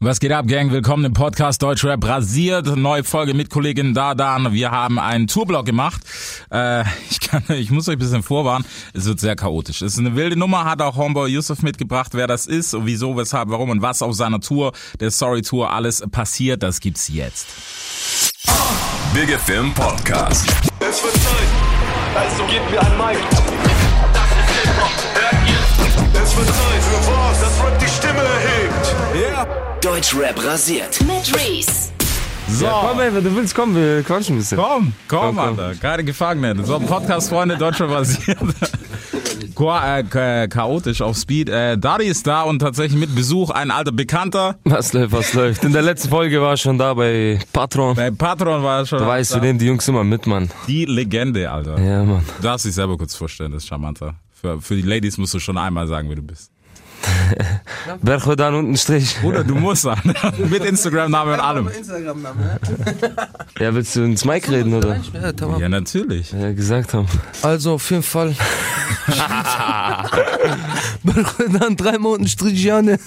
Was geht ab, Gang? Willkommen im Podcast Deutschrap rasiert. Neue Folge mit Kollegin Dardan. Wir haben einen Tourblock gemacht. Äh, ich, kann, ich muss euch ein bisschen vorwarnen. Es wird sehr chaotisch. Es ist eine wilde Nummer. Hat auch Homeboy Yusuf mitgebracht, wer das ist und wieso, weshalb, warum und was auf seiner Tour, der Story Tour, alles passiert. Das gibt's jetzt. Big Film Podcast. Es wird Zeit, also gebt mir ein Mic. Wird Zeit für was, das Rap die Stimme erhebt. Yeah. Deutschrap rasiert. Mit Reese. So. Komm, ey, wenn du willst, komm, wir quatschen ein bisschen. Komm, komm, Komm, komm. Alter. Keine Gefangenen. So, Podcast-Freunde, Deutscher basiert. Cha äh, cha- chaotisch auf Speed. Äh, Dari ist da und tatsächlich mit Besuch ein alter Bekannter. Was läuft, was läuft? In der letzten Folge war ich schon da bei Patron. Bei Patron war er schon. Da weißt du, da. nehmen die Jungs immer mit, Mann. Die Legende, Alter. Ja, Mann. Du darfst dich selber kurz vorstellen, das ist charmanter. Für, für die Ladies musst du schon einmal sagen, wer du bist. Berchodan unten Strich. Bruder, du musst sagen. Mit Instagram-Namen und allem. Instagram-Name, Ja, willst du ins Mic reden, oder? ja? natürlich. Ja, gesagt haben. Also auf jeden Fall. Dann drei Monate Strigiane.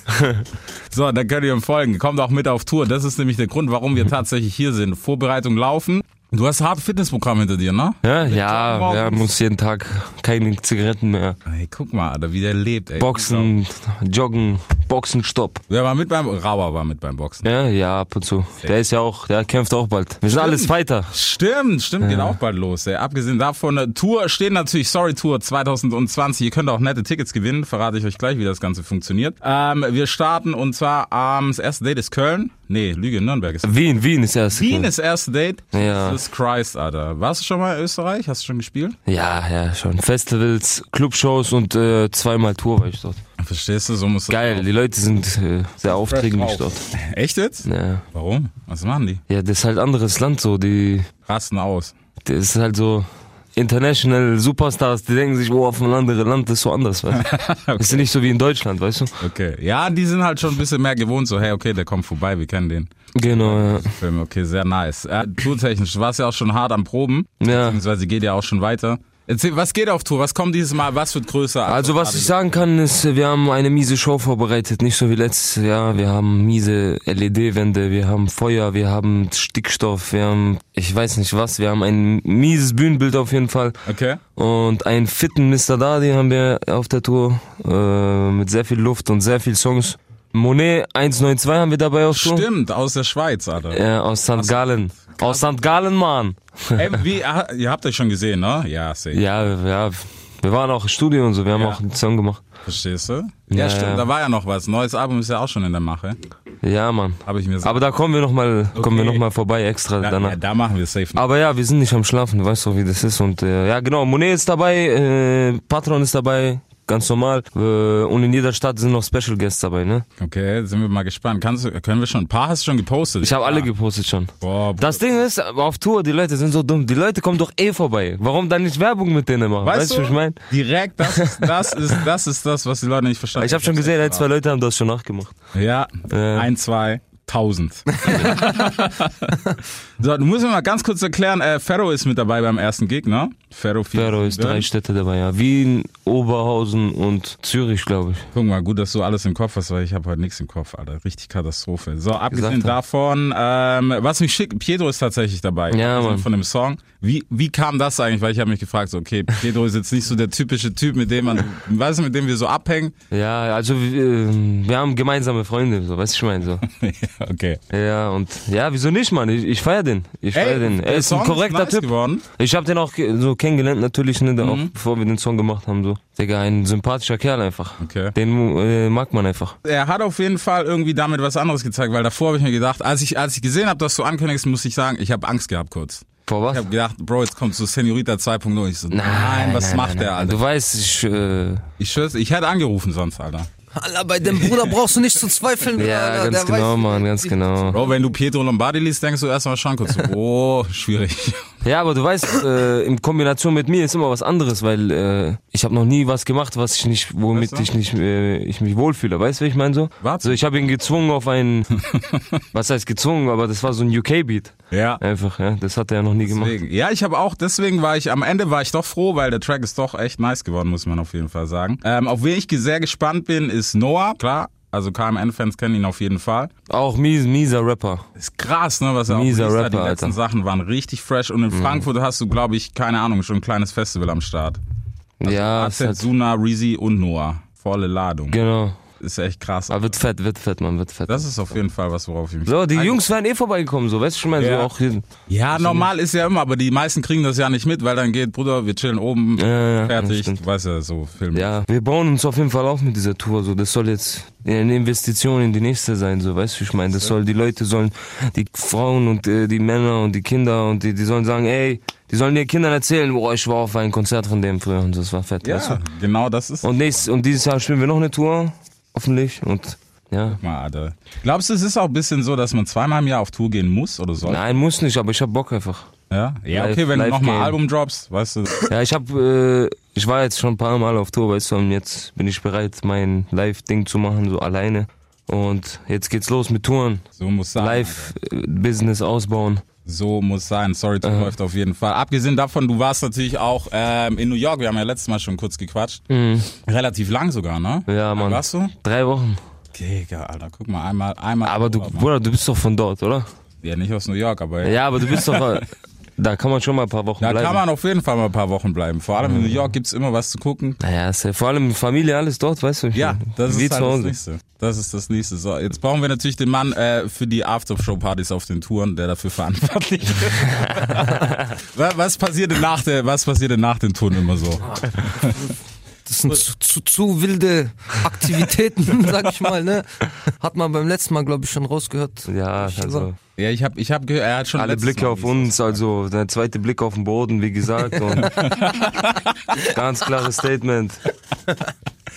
So, dann könnt ihr ihm folgen. Kommt auch mit auf Tour. Das ist nämlich der Grund, warum wir tatsächlich hier sind. Vorbereitung laufen. Du hast ein hartes Fitnessprogramm hinter dir, ne? Ja, ja, ja, muss jeden Tag keine Zigaretten mehr. Ey, guck mal, Alter, wie der lebt, ey. Boxen, Joggen, Boxen, Stopp. Wer war mit beim, Rauer war mit beim Boxen. Ja, ja, ab und zu. Der ist ja auch, der kämpft auch bald. Wir sind alles Fighter. Stimmt, stimmt, geht auch bald los. Ey. Abgesehen davon, äh, Tour steht natürlich, Sorry Tour 2020. Ihr könnt auch nette Tickets gewinnen, verrate ich euch gleich, wie das Ganze funktioniert. Ähm, wir starten und zwar am, das erste Date ist Köln. Nee, Lüge, Nürnberg ist Wien, Wien ist erst. Wien ist erste Date. Ja. Jesus Christ, Alter. Warst du schon mal in Österreich? Hast du schon gespielt? Ja, ja, schon. Festivals, Clubshows und äh, zweimal Tour war ich dort. Verstehst du, so muss das Geil, die Leute sind äh, sehr aufdringlich dort. Echt jetzt? Ja. Warum? Was machen die? ja, das ist halt anderes Land so. Die, Rasten aus. das ist halt so international Superstars, die denken sich, oh, auf ein anderes Land das ist so anders. Weißt? Das ist nicht so wie in Deutschland, weißt du? Okay. Ja, die sind halt schon ein bisschen mehr gewohnt, so, hey, okay, der kommt vorbei, wir kennen den. Genau, ja. Film, okay, sehr nice. Äh, Tourtechnisch, du warst ja auch schon hart am Proben, Ja. beziehungsweise geht ja auch schon weiter. Erzähl, was geht auf Tour? Was kommt dieses Mal? Was wird größer? Also was ich sagen kann, ist, wir haben eine miese Show vorbereitet, nicht so wie letztes Jahr. Wir haben miese LED-Wände, wir haben Feuer, wir haben Stickstoff, wir haben, ich weiß nicht was, wir haben ein mieses Bühnenbild auf jeden Fall. Okay. Und einen fitten Mr. Dadi haben wir auf der Tour, äh, mit sehr viel Luft und sehr viel Songs. Monet 192 haben wir dabei auf Tour. Stimmt, aus der Schweiz, Alter. Ja, aus St. Gallen. Aus St. Gallen, Mann. Ey, wie, ah, ihr habt euch schon gesehen, ne? Ja, safe. Ja, ja, wir waren auch im Studio und so, wir haben Ja. auch einen Song gemacht. Verstehst du? Ja, Ja, stimmt, ja. da war ja noch was. Neues Album ist ja auch schon in der Mache. Ja, Mann. Habe ich mir so. Aber da kommen wir noch mal, kommen wir noch mal vorbei extra ja, danach. ja, da machen wir safe. Aber ja, wir sind nicht am Schlafen, du weißt doch, wie das ist. Und äh, ja, genau, Monet ist dabei, äh, Patron ist dabei, ganz normal. Äh, und in jeder Stadt sind noch Special Guests dabei, ne? Okay, sind wir mal gespannt. Kannst können wir schon? Ein paar hast du schon gepostet. Ich habe alle gepostet schon. Boah, Das Ding ist, auf Tour, die Leute sind so dumm. Die Leute kommen doch eh vorbei. Warum dann nicht Werbung mit denen machen? Weißt, du, was ich meine? Direkt, das ist, das ist, das ist das, was die Leute nicht verstanden Ich habe schon gesehen, ein, zwei Leute haben das schon nachgemacht. Ja, Äh. ein, zwei, tausend. so, du musst mir mal ganz kurz erklären, äh, Ferro ist mit dabei beim ersten Gig, ne? Ferro, Ferro ist drei Städte dabei, ja. Wien, Oberhausen und Zürich, glaube ich. Guck mal, gut, dass du alles im Kopf hast, weil ich habe heute nichts im Kopf, Alter. Richtig Katastrophe. So, abgesehen davon, ähm, was mich schickt, Pietro ist tatsächlich dabei. Ja, Mann. Von dem Song. Wie, wie kam das eigentlich? Weil ich habe mich gefragt, so, okay, Pietro ist jetzt nicht so der typische Typ, mit dem man, weißt du, mit dem wir so abhängen. Ja, also wir, wir haben gemeinsame Freunde, so, weißt du, ich meine so. ja, okay. Ja, und ja, wieso nicht, Mann? Ich, ich feier den. Ich feier den. Er ist ein korrekter nice Typ. geworden. Ich habe den auch so kennengelernt, natürlich, ne, auch Mhm. bevor wir den Song gemacht haben, so. Digga, ein sympathischer Kerl einfach. Okay. Den äh, mag man einfach. Er hat auf jeden Fall irgendwie damit was anderes gezeigt, weil davor habe ich mir gedacht, als ich, als ich gesehen habe, dass du ankündigst, muss ich sagen, ich habe Angst gehabt kurz. Vor was? Ich habe gedacht, Bro, jetzt kommt so Senorita 2.0. Ich so, nein, was macht der, Alter? Du weißt, ich, äh, Ich schwör's, ich hätte angerufen sonst, Alter. Alter, bei dem Bruder brauchst du nicht zu zweifeln. ja, Alter, ganz genau, weiß, Mann, ganz genau. Bro, wenn du Pietro Lombardi liest, denkst du erstmal schon kurz, so, oh, schwierig. Ja, aber du weißt, äh, in Kombination mit mir ist immer was anderes, weil äh, ich habe noch nie was gemacht, was ich nicht, womit Weißt du? ich nicht, äh, ich mich wohlfühle. Weißt du, wie ich meine so? Warte. So, ich habe ihn gezwungen auf einen, was heißt gezwungen, aber das war so ein UK-Beat. Ja. Einfach, ja, das hat er ja noch nie gemacht. Deswegen. Ja, ich habe auch, deswegen war ich, am Ende war ich doch froh, weil der Track ist doch echt nice geworden, muss man auf jeden Fall sagen. Ähm, auf wen ich sehr gespannt bin, ist Noah. Klar, Also KMN-Fans kennen ihn auf jeden Fall. Auch mies, mieser Rapper. Ist krass, ne, was er auch Mieser released hat. Die Rapper, letzten Alter. Sachen waren richtig fresh. Und in Frankfurt hast du, glaube ich, keine Ahnung, schon ein kleines Festival am Start. ja, ist AZ, halt, Suna, Reezy und Noah. Volle Ladung. genau. Ist echt krass. Aber wird fett, wird fett, man, wird fett. Das ist auf jeden Fall was, worauf ich mich so, die Jungs wären eh vorbeigekommen, so, weißt du schon mal, Ja. so auch hier. Ja, normal ist ja immer, aber die meisten kriegen das ja nicht mit, weil dann geht, Bruder, wir chillen oben, Ja, ja, fertig, du weißt ja, so Film. Ja, wir bauen uns auf jeden Fall auf mit dieser Tour. So, das soll jetzt eine Investition in die nächste sein. So, weißt du, ich meine, das soll die Leute sollen, die Frauen und äh, die Männer und die Kinder und die, die sollen sagen, ey, die sollen den Kindern erzählen, boah, ich war auf ein Konzert von dem früher und das war fett. weißt Ja, du? genau das ist. Und nächstes und dieses Jahr spielen wir noch eine Tour, hoffentlich und ja. Mal, Alter. Glaubst du, es ist auch ein bisschen so, dass man zweimal im Jahr auf Tour gehen muss oder soll? Nein, muss nicht, aber ich hab Bock einfach. Ja, ja Live- okay, wenn du nochmal. Album droppst, weißt du. Ja, ich hab, äh, ich war jetzt schon ein paar Mal auf Tour, weißt du, und jetzt bin ich bereit, mein Live-Ding zu machen, so alleine. Und jetzt geht's los mit Touren. So muss sein. Live-Business ausbauen. So muss sein. Sorry, Tour läuft auf jeden Fall. Abgesehen davon, du warst natürlich auch ähm, in New York. Wir haben ja letztes Mal schon kurz gequatscht. Relativ lang sogar, ne? Mhm. Ja, Mann. Warst du? Drei Wochen. Digga, Alter, guck mal, einmal, einmal. Aber du, Urlaub, Mann. Bruder, du bist doch von dort, oder? Ja, nicht aus New York, aber Ja, aber du bist doch, da kann man schon mal ein paar Wochen da bleiben. kann man auf jeden Fall mal ein paar Wochen bleiben. Vor allem Mhm. in New York gibt's immer was zu gucken. naja, ist ja vor allem Familie, alles dort, weißt du? Ja, das Wie ist halt das. Nächste. Das ist das Nächste. So, jetzt brauchen wir natürlich den Mann äh, für die Aftershow-Partys auf den Touren, der dafür verantwortlich ist. was, was passiert denn nach der, was passiert denn nach den Touren immer so? Das sind zu, zu, zu wilde Aktivitäten, sag ich mal, ne? Hat man beim letzten Mal, glaube ich, schon rausgehört. Ja, also Ja, ich habe, ich habe, gehört, er hat schon alle Blicke Mal auf uns, also der zweite Blick auf den Boden, wie gesagt. Und ganz klares Statement.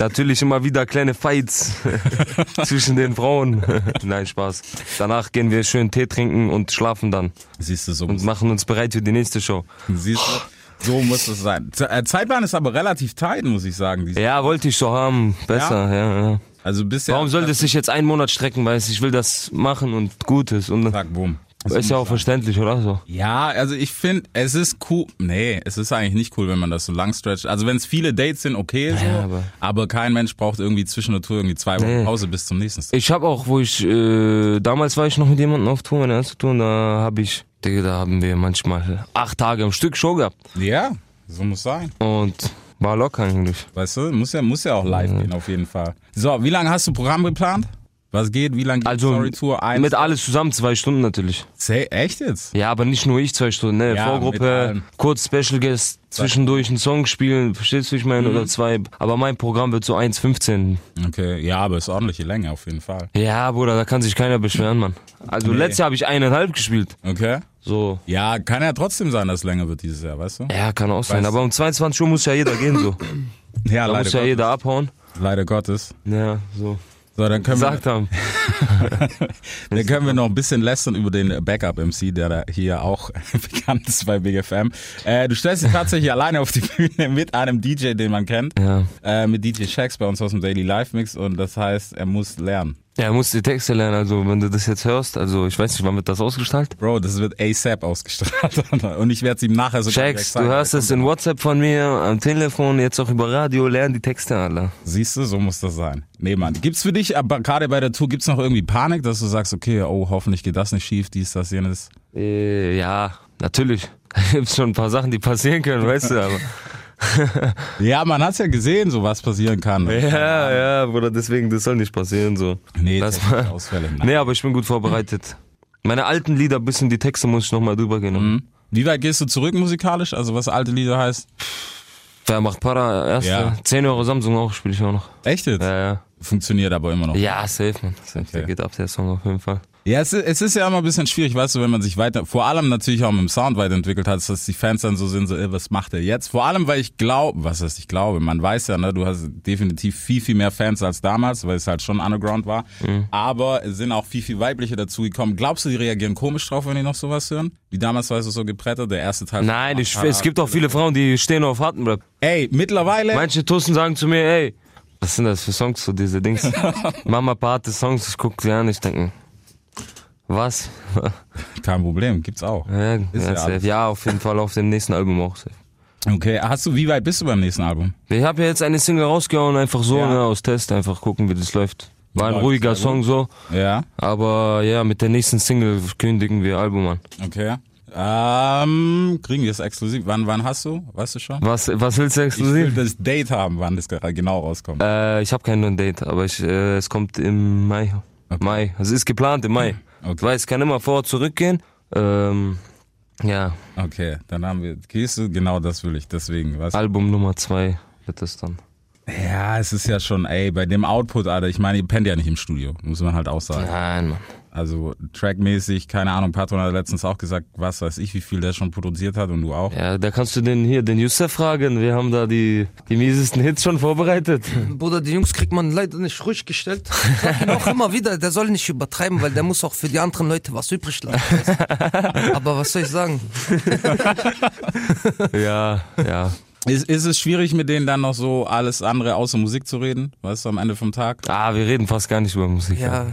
Natürlich immer wieder kleine Fights zwischen den Frauen. Nein, Spaß. Danach gehen wir schön Tee trinken und schlafen dann. Siehst du so, Und machen uns bereit für die nächste Show. siehst du, so muss es sein. Äh, Zeitplan ist aber relativ tight, muss ich sagen. Ja, wollte ich so haben. Besser, ja, ja. Also bisher. Warum sollte es sich jetzt einen Monat strecken, weil ich will das machen und Gutes und Sag, boom. Ist ja auch verständlich, oder so? Ja, also ich finde, es ist cool. Nee, es ist eigentlich nicht cool, wenn man das so lang stretcht. Also wenn es viele Dates sind, okay, so. Ja, aber, aber- kein Mensch braucht irgendwie zwischen der Tour irgendwie zwei Wochen Nee. Pause bis zum nächsten. Ich habe auch, wo ich äh, damals war ich noch mit jemandem auf Tour, meine erste Tour, da habe ich, Digga, da haben wir manchmal acht Tage am Stück Show gehabt Ja, so muss sein. und war locker eigentlich. Weißt du, muss ja, muss ja auch live gehen auf jeden Fall. So, wie lange hast du Programm geplant? Was geht? Wie lange geht Also die Story Tour? Eins? mit alles zusammen zwei Stunden natürlich. Say, echt jetzt? Ja, aber nicht nur ich zwei Stunden, ne? Ja, Vorgruppe, kurz Special Guest, zwischendurch einen Song spielen, verstehst du, ich meine, Mhm. oder zwei. Aber mein Programm wird so 1,15. Okay, ja, aber ist ordentliche Länge auf jeden Fall. Ja, Bruder, da kann sich keiner beschweren, Mann. Also Nee. letztes Jahr habe ich eineinhalb gespielt. Okay. So. Ja, kann ja trotzdem sein, dass es länger wird dieses Jahr, weißt du? Ja, kann auch sein. Weißt- Aber um 22 Uhr muss ja jeder gehen, so. Ja, Da leider muss ja Gottes. jeder abhauen. Leider Gottes. Ja, so. So, dann können wir, Gesagt haben. dann können wir noch ein bisschen lästern über den Backup-MC, der da hier auch bekannt ist bei Big FM. Äh, du stellst dich tatsächlich alleine auf die Bühne mit einem DJ, den man kennt. Ja. Äh, mit DJ Shax bei uns aus dem Daily Live Mix und das heißt, er muss lernen. Ja, er muss die Texte lernen, also wenn du das jetzt hörst, also ich weiß nicht, wann wird das ausgestrahlt? Bro, das wird ASAP ausgestrahlt und ich werde es ihm nachher so Checks, du hörst es in WhatsApp von mir, am Telefon, jetzt auch über Radio, lern die Texte alle. Siehst du, so muss das sein. Nee, Mann. Gibt's für dich, aber gerade bei der Tour, gibt's noch irgendwie Panik, dass du sagst, okay, oh, hoffentlich geht das nicht schief, dies, das, jenes? Äh, ja, natürlich. Gibt's schon ein paar Sachen, die passieren können, weißt du, aber. Ja, man hat's ja gesehen, so was passieren kann. Ja, ja, Bruder, deswegen, das soll nicht passieren, so. Nee, technische mal. Ausfälle. Nein. Nee, aber ich bin gut vorbereitet. Meine alten Lieder, bisschen die Texte muss ich nochmal drüber gehen. Mhm. Wie weit gehst du zurück musikalisch? Also was alte Lieder heißt? Wer macht Para, erste, Ja. 10 Euro Samsung auch, spiele ich auch noch. Echt jetzt? Ja, ja. Funktioniert aber immer noch. Ja, safe, man. Safe, der Okay. geht ab, der Song auf jeden Fall. Ja, es ist, es ist ja immer ein bisschen schwierig, weißt du, wenn man sich weiter, vor allem natürlich auch mit dem Sound weiterentwickelt hat, dass die Fans dann so sind, so, ey, was macht er jetzt? Vor allem, weil ich glaube, was heißt ich glaube, man weiß ja, ne, du hast definitiv viel, viel mehr Fans als damals, weil es halt schon Underground war, Mhm. aber es sind auch viel, viel weibliche dazugekommen. Glaubst du, die reagieren komisch drauf, wenn die noch sowas hören? Wie damals, weißt du, so gebrettert, der erste Teil. Nein, ich, es gibt auch viele Frauen, die stehen auf harten Rap. Ey, mittlerweile, Manche Tussen sagen zu mir, ey, was sind das für Songs, so diese Dings? Mama, Pate Songs, ich guck sie an, ich denke, was? kein Problem, gibt's auch. ja, ja, ja ja, auf jeden Fall auf dem nächsten Album auch. Safe. Okay, hast du, wie weit bist du beim nächsten Album? Ich habe ja jetzt eine Single rausgehauen, einfach so, ne, aus Test, einfach gucken, wie das läuft. War ein ruhiger. Song so. Ja, Aber ja, mit der nächsten Single kündigen wir Album an. okay. Ähm, kriegen wir es exklusiv? Wann, wann hast du? Weißt du schon? Was, was willst du Ich will exklusiv? das Date haben, wann das genau rauskommt. Äh, ich habe kein Date, aber ich, äh, es kommt im Mai. Mai. Also ist geplant im Mai. Okay. Ich weiß, ich kann immer vor zurückgehen. Ähm, ja, Okay, dann haben wir, du, genau das will ich, deswegen, was? Album Nummer zwei wird es dann. Ja, es ist ja schon, ey, bei dem Output, Alter, ich meine, ihr pennt ja nicht im Studio, muss man halt auch sagen. Nein, Mann. Also trackmäßig, keine Ahnung, Patron hat letztens auch gesagt, was weiß ich, wie viel der schon produziert hat und du auch. Ja, da kannst du den hier, den Yusuf fragen. Wir haben da die, die miesesten Hits schon vorbereitet. Bruder, die Jungs kriegt man leider nicht ruhig gestellt. Ich sag ihm auch immer wieder, der soll nicht übertreiben, weil der muss auch für die anderen Leute was übrig lassen. Aber was soll ich sagen? ja, ja. Ist, ist es schwierig, mit denen dann noch so alles andere außer Musik zu reden? Weißt du, am Ende vom Tag? Ah, wir reden fast gar nicht über Musik. Ja,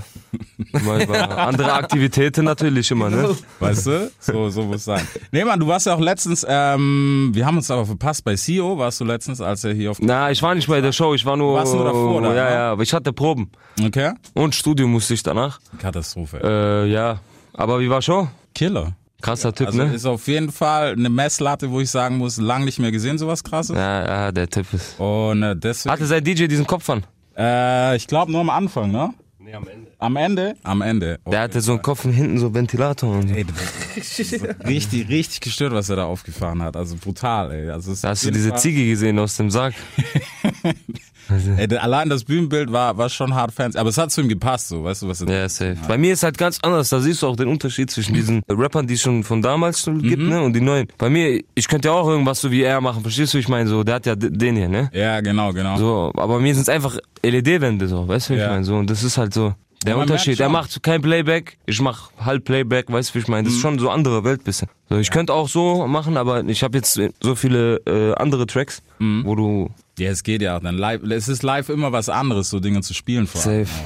Immer über andere Aktivitäten natürlich immer, ne? Weißt du? So, so muss es sein. Nee, Mann, du warst ja auch letztens, ähm, wir haben uns aber verpasst, bei CEO warst du letztens, als er hier auf... Na, ich war nicht bei der Show, ich war nur. Warst du nur davor, da, Ja, ne? ja, aber ich hatte Proben. Okay? Und Studio musste ich danach. Katastrophe. Äh, ja. Aber wie war Show? Killer. Krasser Typ, Also ne? ist auf jeden Fall eine Messlatte, wo ich sagen muss, lang nicht mehr gesehen, sowas krasses. Ja, ja, der Typ ist. Und äh, deswegen... Hatte sein DJ diesen Kopf an? Äh, ich glaube nur am Anfang, ne? Nee, am Ende. Am Ende? Am Ende. Oh, Der hatte so einen Kopf und hinten so Ventilator und so. ey, richtig, richtig gestört, was er da aufgefahren hat. Also brutal, ey. Also Da hast du diese Fall- Ziege gesehen aus dem Sarg? Ey, allein das Bühnenbild war, war schon hart Fans. Aber es hat zu ihm gepasst, so, weißt du, was er Ja, safe. Bei mir ist halt ganz anders. Da siehst du auch den Unterschied zwischen diesen Rappern, die es schon von damals schon gibt, ne, und die neuen. Bei mir, ich könnte ja auch irgendwas so wie er machen. Verstehst du? Ich meine, so, der hat ja den hier, ne? Ja, genau, genau. So, aber bei mir sind es einfach LED-Wände, so, weißt du, wie Ja. ich meine? So, und das ist halt so der Ja, man Unterschied. Er macht kein Playback, ich mach halb Playback, weißt du, wie ich meine? Das Mhm. ist schon so andere Welt bisschen. So, ich könnte auch so machen, aber ich habe jetzt so viele äh, andere Tracks, Mhm. wo du Ja, es geht ja auch dann live. Es ist live immer was anderes, so Dinge zu spielen vor allem safe.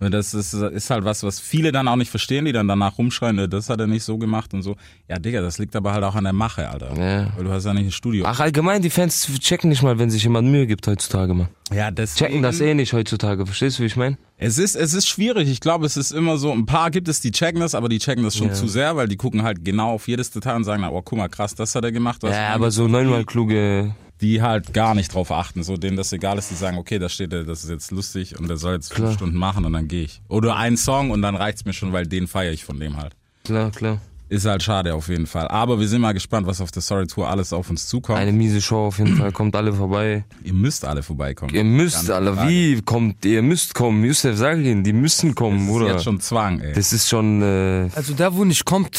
Das ist, ist halt was, was viele dann auch nicht verstehen, die dann danach rumschreien, äh, das hat er nicht so gemacht und so. Ja, Digga, das liegt aber halt auch an der Mache, Alter. Ja. Weil du hast ja nicht ein Studio. Ach, allgemein, die Fans checken nicht mal, wenn sich jemand Mühe gibt heutzutage, man. ja, deswegen, Checken das eh nicht heutzutage, verstehst du, wie ich meine? Es ist, es ist schwierig. Ich glaube, es ist immer so, ein paar gibt es, die checken das, aber die checken das schon Ja. zu sehr, weil die gucken halt genau auf jedes Detail und sagen, na, oh, guck mal, krass, das hat er gemacht. Ja, aber so neunmal kluge, die halt gar nicht drauf achten, so denen das egal ist, die sagen, okay, da steht er, das ist jetzt lustig und der soll jetzt Klar. fünf Stunden machen und dann gehe ich. Oder einen Song und dann reicht's mir schon, weil den feiere ich von dem halt. klar, klar. Ist halt schade auf jeden Fall. Aber wir sind mal gespannt, was auf der Sorry Tour alles auf uns zukommt. Eine miese Show auf jeden Fall, kommt alle vorbei. Ihr müsst alle vorbeikommen. Ihr müsst, alle, Frage. wie kommt, ihr müsst kommen, Yusuf, sag ihnen, die müssen kommen, Das ist Bruder. jetzt schon Zwang, ey. Das ist schon, äh, also der, wo nicht kommt,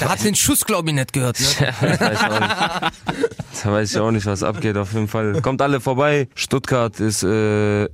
der hat den Schuss, glaube ich, nicht gehört. Ne? weiß ich auch nicht. Da weiß ich auch nicht, was abgeht, auf jeden Fall. Kommt alle vorbei. Stuttgart ist, äh,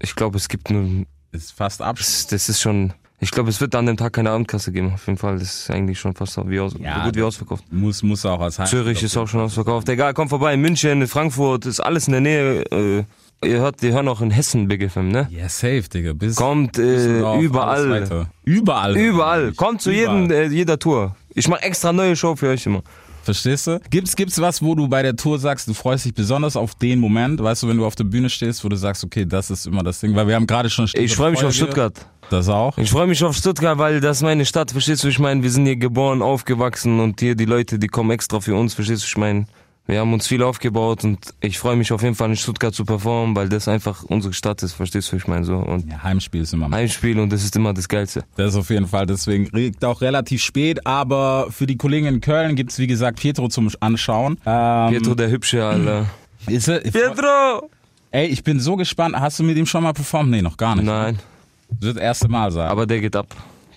ich glaube, es gibt nur, ist fast Abschluss. das, das ist schon, ich glaube, es wird an dem Tag keine Abendkasse geben, auf jeden Fall. Das ist eigentlich schon fast wie aus, Ja, so gut wie ausverkauft. Muss, muss auch als Heim. Zürich ist auch schon ausverkauft. Egal, kommt vorbei. München, Frankfurt, ist alles in der Nähe. Äh, ihr hört, die hören auch in Hessen Big FM, ne? Ja, safe, Digga. Bis Kommt äh, überall. Überall. Überall. Kommt zu Überall. jedem, äh, jeder Tour. Ich mache extra neue Show für euch immer. Verstehst du? Gibt's, gibt's was, wo du bei der Tour sagst, du freust dich besonders auf den Moment, weißt du, wenn du auf der Bühne stehst, wo du sagst, okay, das ist immer das Ding, weil wir haben gerade schon Ich freue mich auf. Stuttgart. Das auch? Ich freue mich auf Stuttgart, weil das ist meine Stadt, verstehst du, ich meine, wir sind hier geboren, aufgewachsen und hier die Leute, die kommen extra für uns, verstehst du, ich meine, wir haben uns viel aufgebaut und ich freue mich auf jeden Fall in Stuttgart zu performen, weil das einfach unsere Stadt ist, verstehst du, ich meine, so und Ja, Heimspiel ist immer Heimspiel und das ist immer das Geilste. Das ist auf jeden Fall, deswegen regt auch relativ spät, aber für die Kollegen in Köln gibt's wie gesagt Pietro zum Anschauen. Ähm, Pietro der Hübsche, Alter. Ist er, Pietro! ey, ich bin so gespannt. Hast du mit ihm schon mal performt? Nee, noch gar nicht. Nein, Das wird das erste Mal sein. aber der geht ab.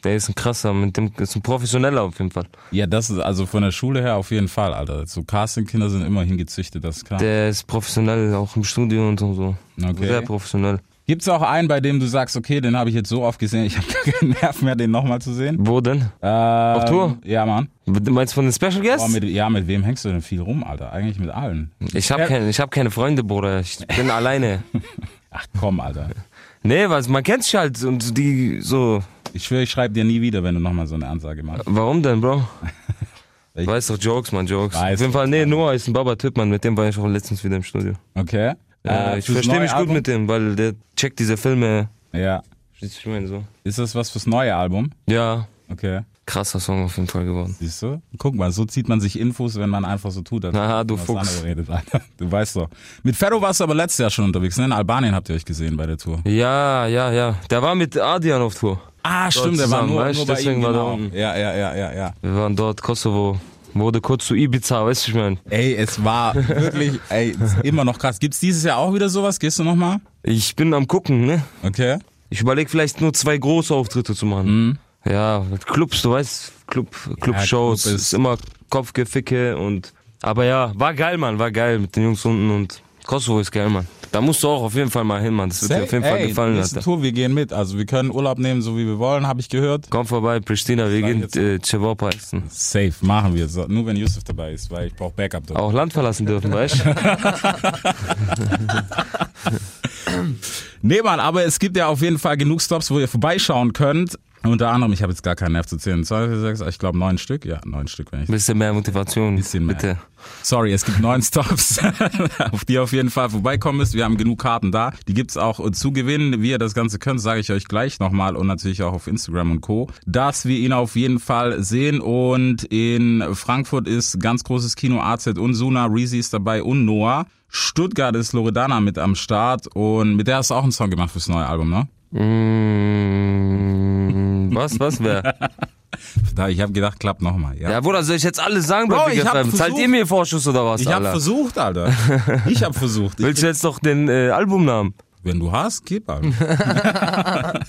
Der ist ein krasser, mit dem ist ein professioneller auf jeden Fall. ja, das ist also von der Schule her auf jeden Fall, Alter. So Castingkinder sind immer hingezüchtet, das ist klar. Der ist professionell, auch im Studio und so. Okay. Sehr professionell. Gibt's auch einen, bei dem du sagst, okay, den habe ich jetzt so oft gesehen, ich habe gar keinen Nerv mehr, den nochmal zu sehen? Wo denn? Ähm, Auf Tour? Ja, Mann. Du meinst von den Special Guests? mit, ja, mit wem hängst du denn viel rum, Alter? Eigentlich mit allen. Ich habe keine, ich hab keine Freunde, Bruder. Ich bin alleine. Ach komm, Alter. Nee, was, man kennt sich halt und die so. Ich schwöre, ich schreibe dir nie wieder, wenn du nochmal so eine Ansage machst. Warum denn, Bro? Ich- Du weißt doch, Jokes, man, Jokes. Weiß Auf jeden Fall, nee, Noah ist ein Baba-Typ, man. Mit dem war ich auch letztens wieder im Studio. Okay. Ja, Äh, ich verstehe mich gut Album? mit dem, weil der checkt diese Filme. Ja. Ich meine so. Ist das was fürs neue Album? Ja, Okay. krasser Song auf jeden Fall geworden. Siehst du? Guck mal, so zieht man sich Infos, wenn man einfach so tut. Aha, du Fuchs. Redet. Du weißt doch. Mit Ferro warst du aber letztes Jahr schon unterwegs, ne? In Albanien habt ihr euch gesehen bei der Tour. Ja, ja, ja. Der war mit Adian auf Tour. Ah, stimmt, der war nur, weißt nur bei deswegen ihm, war der genau. unten. Ja, ja, ja, ja, ja. Wir waren dort, Kosovo. Wurde kurz zu Ibiza, weißt du, ich meine. Ey, es war wirklich, ey, immer noch krass. Gibt's dieses Jahr auch wieder sowas? Gehst du nochmal? Ich bin am gucken, ne? Okay. Ich überlege vielleicht nur zwei große Auftritte zu machen. Ja, mit Clubs, du weißt, Club, Club-Shows, Club ist- ist immer Kopfgeficke und, aber ja, war geil, Mann, war geil mit den Jungs unten und Kosovo ist geil, Mann. Da musst du auch auf jeden Fall mal hin, Mann. Das wird dir auf jeden Fall Ey, gefallen, nächste Alter. Tour, wir gehen mit. Also wir können Urlaub nehmen, so wie wir wollen, habe ich gehört. Komm vorbei, Pristina, wir gehen äh, Cevopa essen. Safe, machen wir. So, nur wenn Yusuf dabei ist, weil ich brauche Backup dort. Auch Land verlassen dürfen, weißt du? Nee, Mann, aber es gibt ja auf jeden Fall genug Stops, wo ihr vorbeischauen könnt. Unter anderem, ich habe jetzt gar keinen Nerv zu zählen. Zwei, vier, sechs, ich glaube neun Stück. Ja, neun Stück, wenn ich Bisschen mehr Motivation, Bisschen mehr. bitte. Sorry, es gibt neun Stops, auf die ihr auf jeden Fall vorbeikommen müsst. Wir haben genug Karten da. Die gibt's auch zu gewinnen. Wie ihr das Ganze könnt, sage ich euch gleich nochmal und natürlich auch auf Instagram und Co. Dass wir ihn auf jeden Fall sehen. Und in Frankfurt ist ganz großes Kino AZ und Suna. Reezy ist dabei und Noah. Stuttgart ist Loredana mit am Start und mit der hast du auch einen Song gemacht fürs neue Album, ne? Mm, was, was, wer? Da, ich habe gedacht, klappt nochmal. Ja. Ja, Bruder, soll ich jetzt alles sagen bei Bro, Big ich hab FM? Zahlt versucht- ihr mir Vorschuss oder was, ich habe versucht, Alter. Ich habe versucht. Willst du jetzt doch den äh, Albumnamen? Wenn du hast, gib an.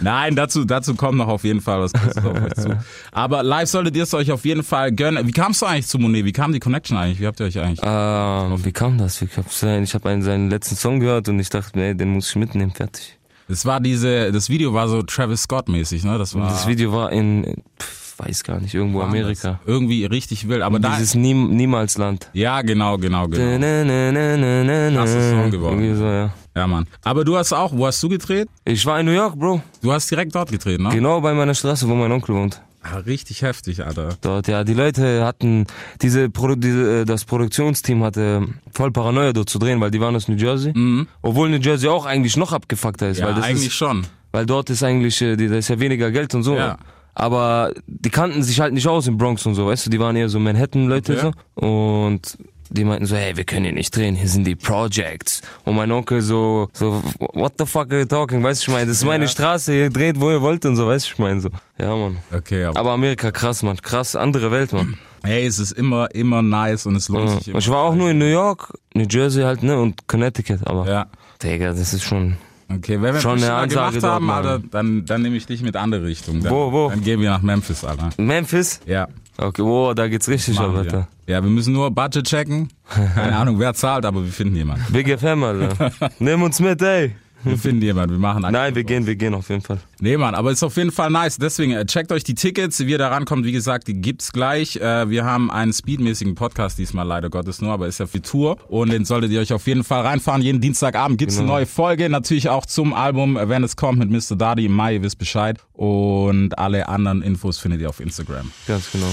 Nein, dazu, dazu kommt noch auf jeden Fall was Großes auf euch zu. Aber live solltet ihr es euch auf jeden Fall gönnen. Wie kamst du eigentlich zu Monet? Wie kam die Connection eigentlich? Wie habt ihr euch eigentlich? Ähm, wie kam das? Ich habe einen seinen letzten Song gehört und ich dachte, nee, den muss ich mitnehmen, fertig. Das war diese, das Video war so Travis Scott mäßig, ne? Das war. Das Video war in, pf, weiß gar nicht, irgendwo Amerika. Irgendwie richtig wild. Aber da. Dieses Niem Niemalsland. Ja, genau, genau, genau. Krasser Krasser Song geworden. Irgendwie so, ja. Ja, Mann. Aber du hast auch, wo hast du gedreht? Ich war in New York, Bro. Du hast direkt dort gedreht, ne? Genau bei meiner Straße, wo mein Onkel wohnt. Ah, richtig heftig, Alter. Dort, ja, die Leute hatten, diese, Produ diese äh, das Produktionsteam hatte voll Paranoia dort zu drehen, weil die waren aus New Jersey. Obwohl New Jersey auch eigentlich noch abgefuckter ist, Mhm. Ja, weil das eigentlich ist, schon. weil dort ist eigentlich, äh, die, da ist ja weniger Geld und so. Ja. Aber die kannten sich halt nicht aus im Bronx und so, weißt du, die waren eher so Manhattan-Leute Okay. so. Und die meinten so, hey, wir können hier nicht drehen, hier sind die Projects. Und mein Onkel so, so, what the fuck are you talking, weißt du, ich meine, das ist meine Straße, ihr dreht, wo ihr wollt und so, weißt du, ich meine so. Ja, Mann. Okay, aber. Aber Amerika krass, Mann, krass, andere Welt, Mann. Hey, es ist immer, immer nice und es lohnt Ja. sich immer. Ich war auch nur in New York, New Jersey halt, ne, und Connecticut, aber, Ja. Digga, das ist schon, Okay, wenn wir Schon eine Ansage gemacht haben. Alter, dann, dann nehme ich dich mit andere Richtung. Dann, Wo, wo? Dann gehen wir nach Memphis, Alter. Memphis? Ja. Okay, wow, da geht's richtig ab, Alter. Ja, wir müssen nur Budget checken. Keine Ahnung, wer zahlt, aber wir finden jemanden. Big FM, Alter. Nimm uns mit, ey. Wir finden jemanden. Wir machen Nein, wir gehen, wir gehen auf jeden Fall. Nee, Mann, aber ist auf jeden Fall nice. Deswegen äh, checkt euch die Tickets, wie ihr da rankommt. Wie gesagt, die gibt's gleich. Äh, wir haben einen speedmäßigen Podcast diesmal leider Gottes nur, aber ist ja für Tour. Und den solltet ihr euch auf jeden Fall reinfahren. Jeden Dienstagabend gibt's eine Genau. neue Folge. Natürlich auch zum Album, äh, wenn es kommt, mit Mr. Daddy im Mai. Ihr wisst Bescheid. Und alle anderen Infos findet ihr auf Instagram. Ganz genau.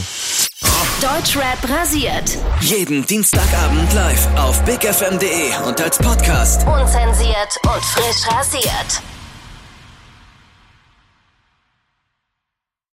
Deutschrap rasiert. Jeden Dienstagabend live auf bigfm.de und als Podcast. Unzensiert und frisch rasiert.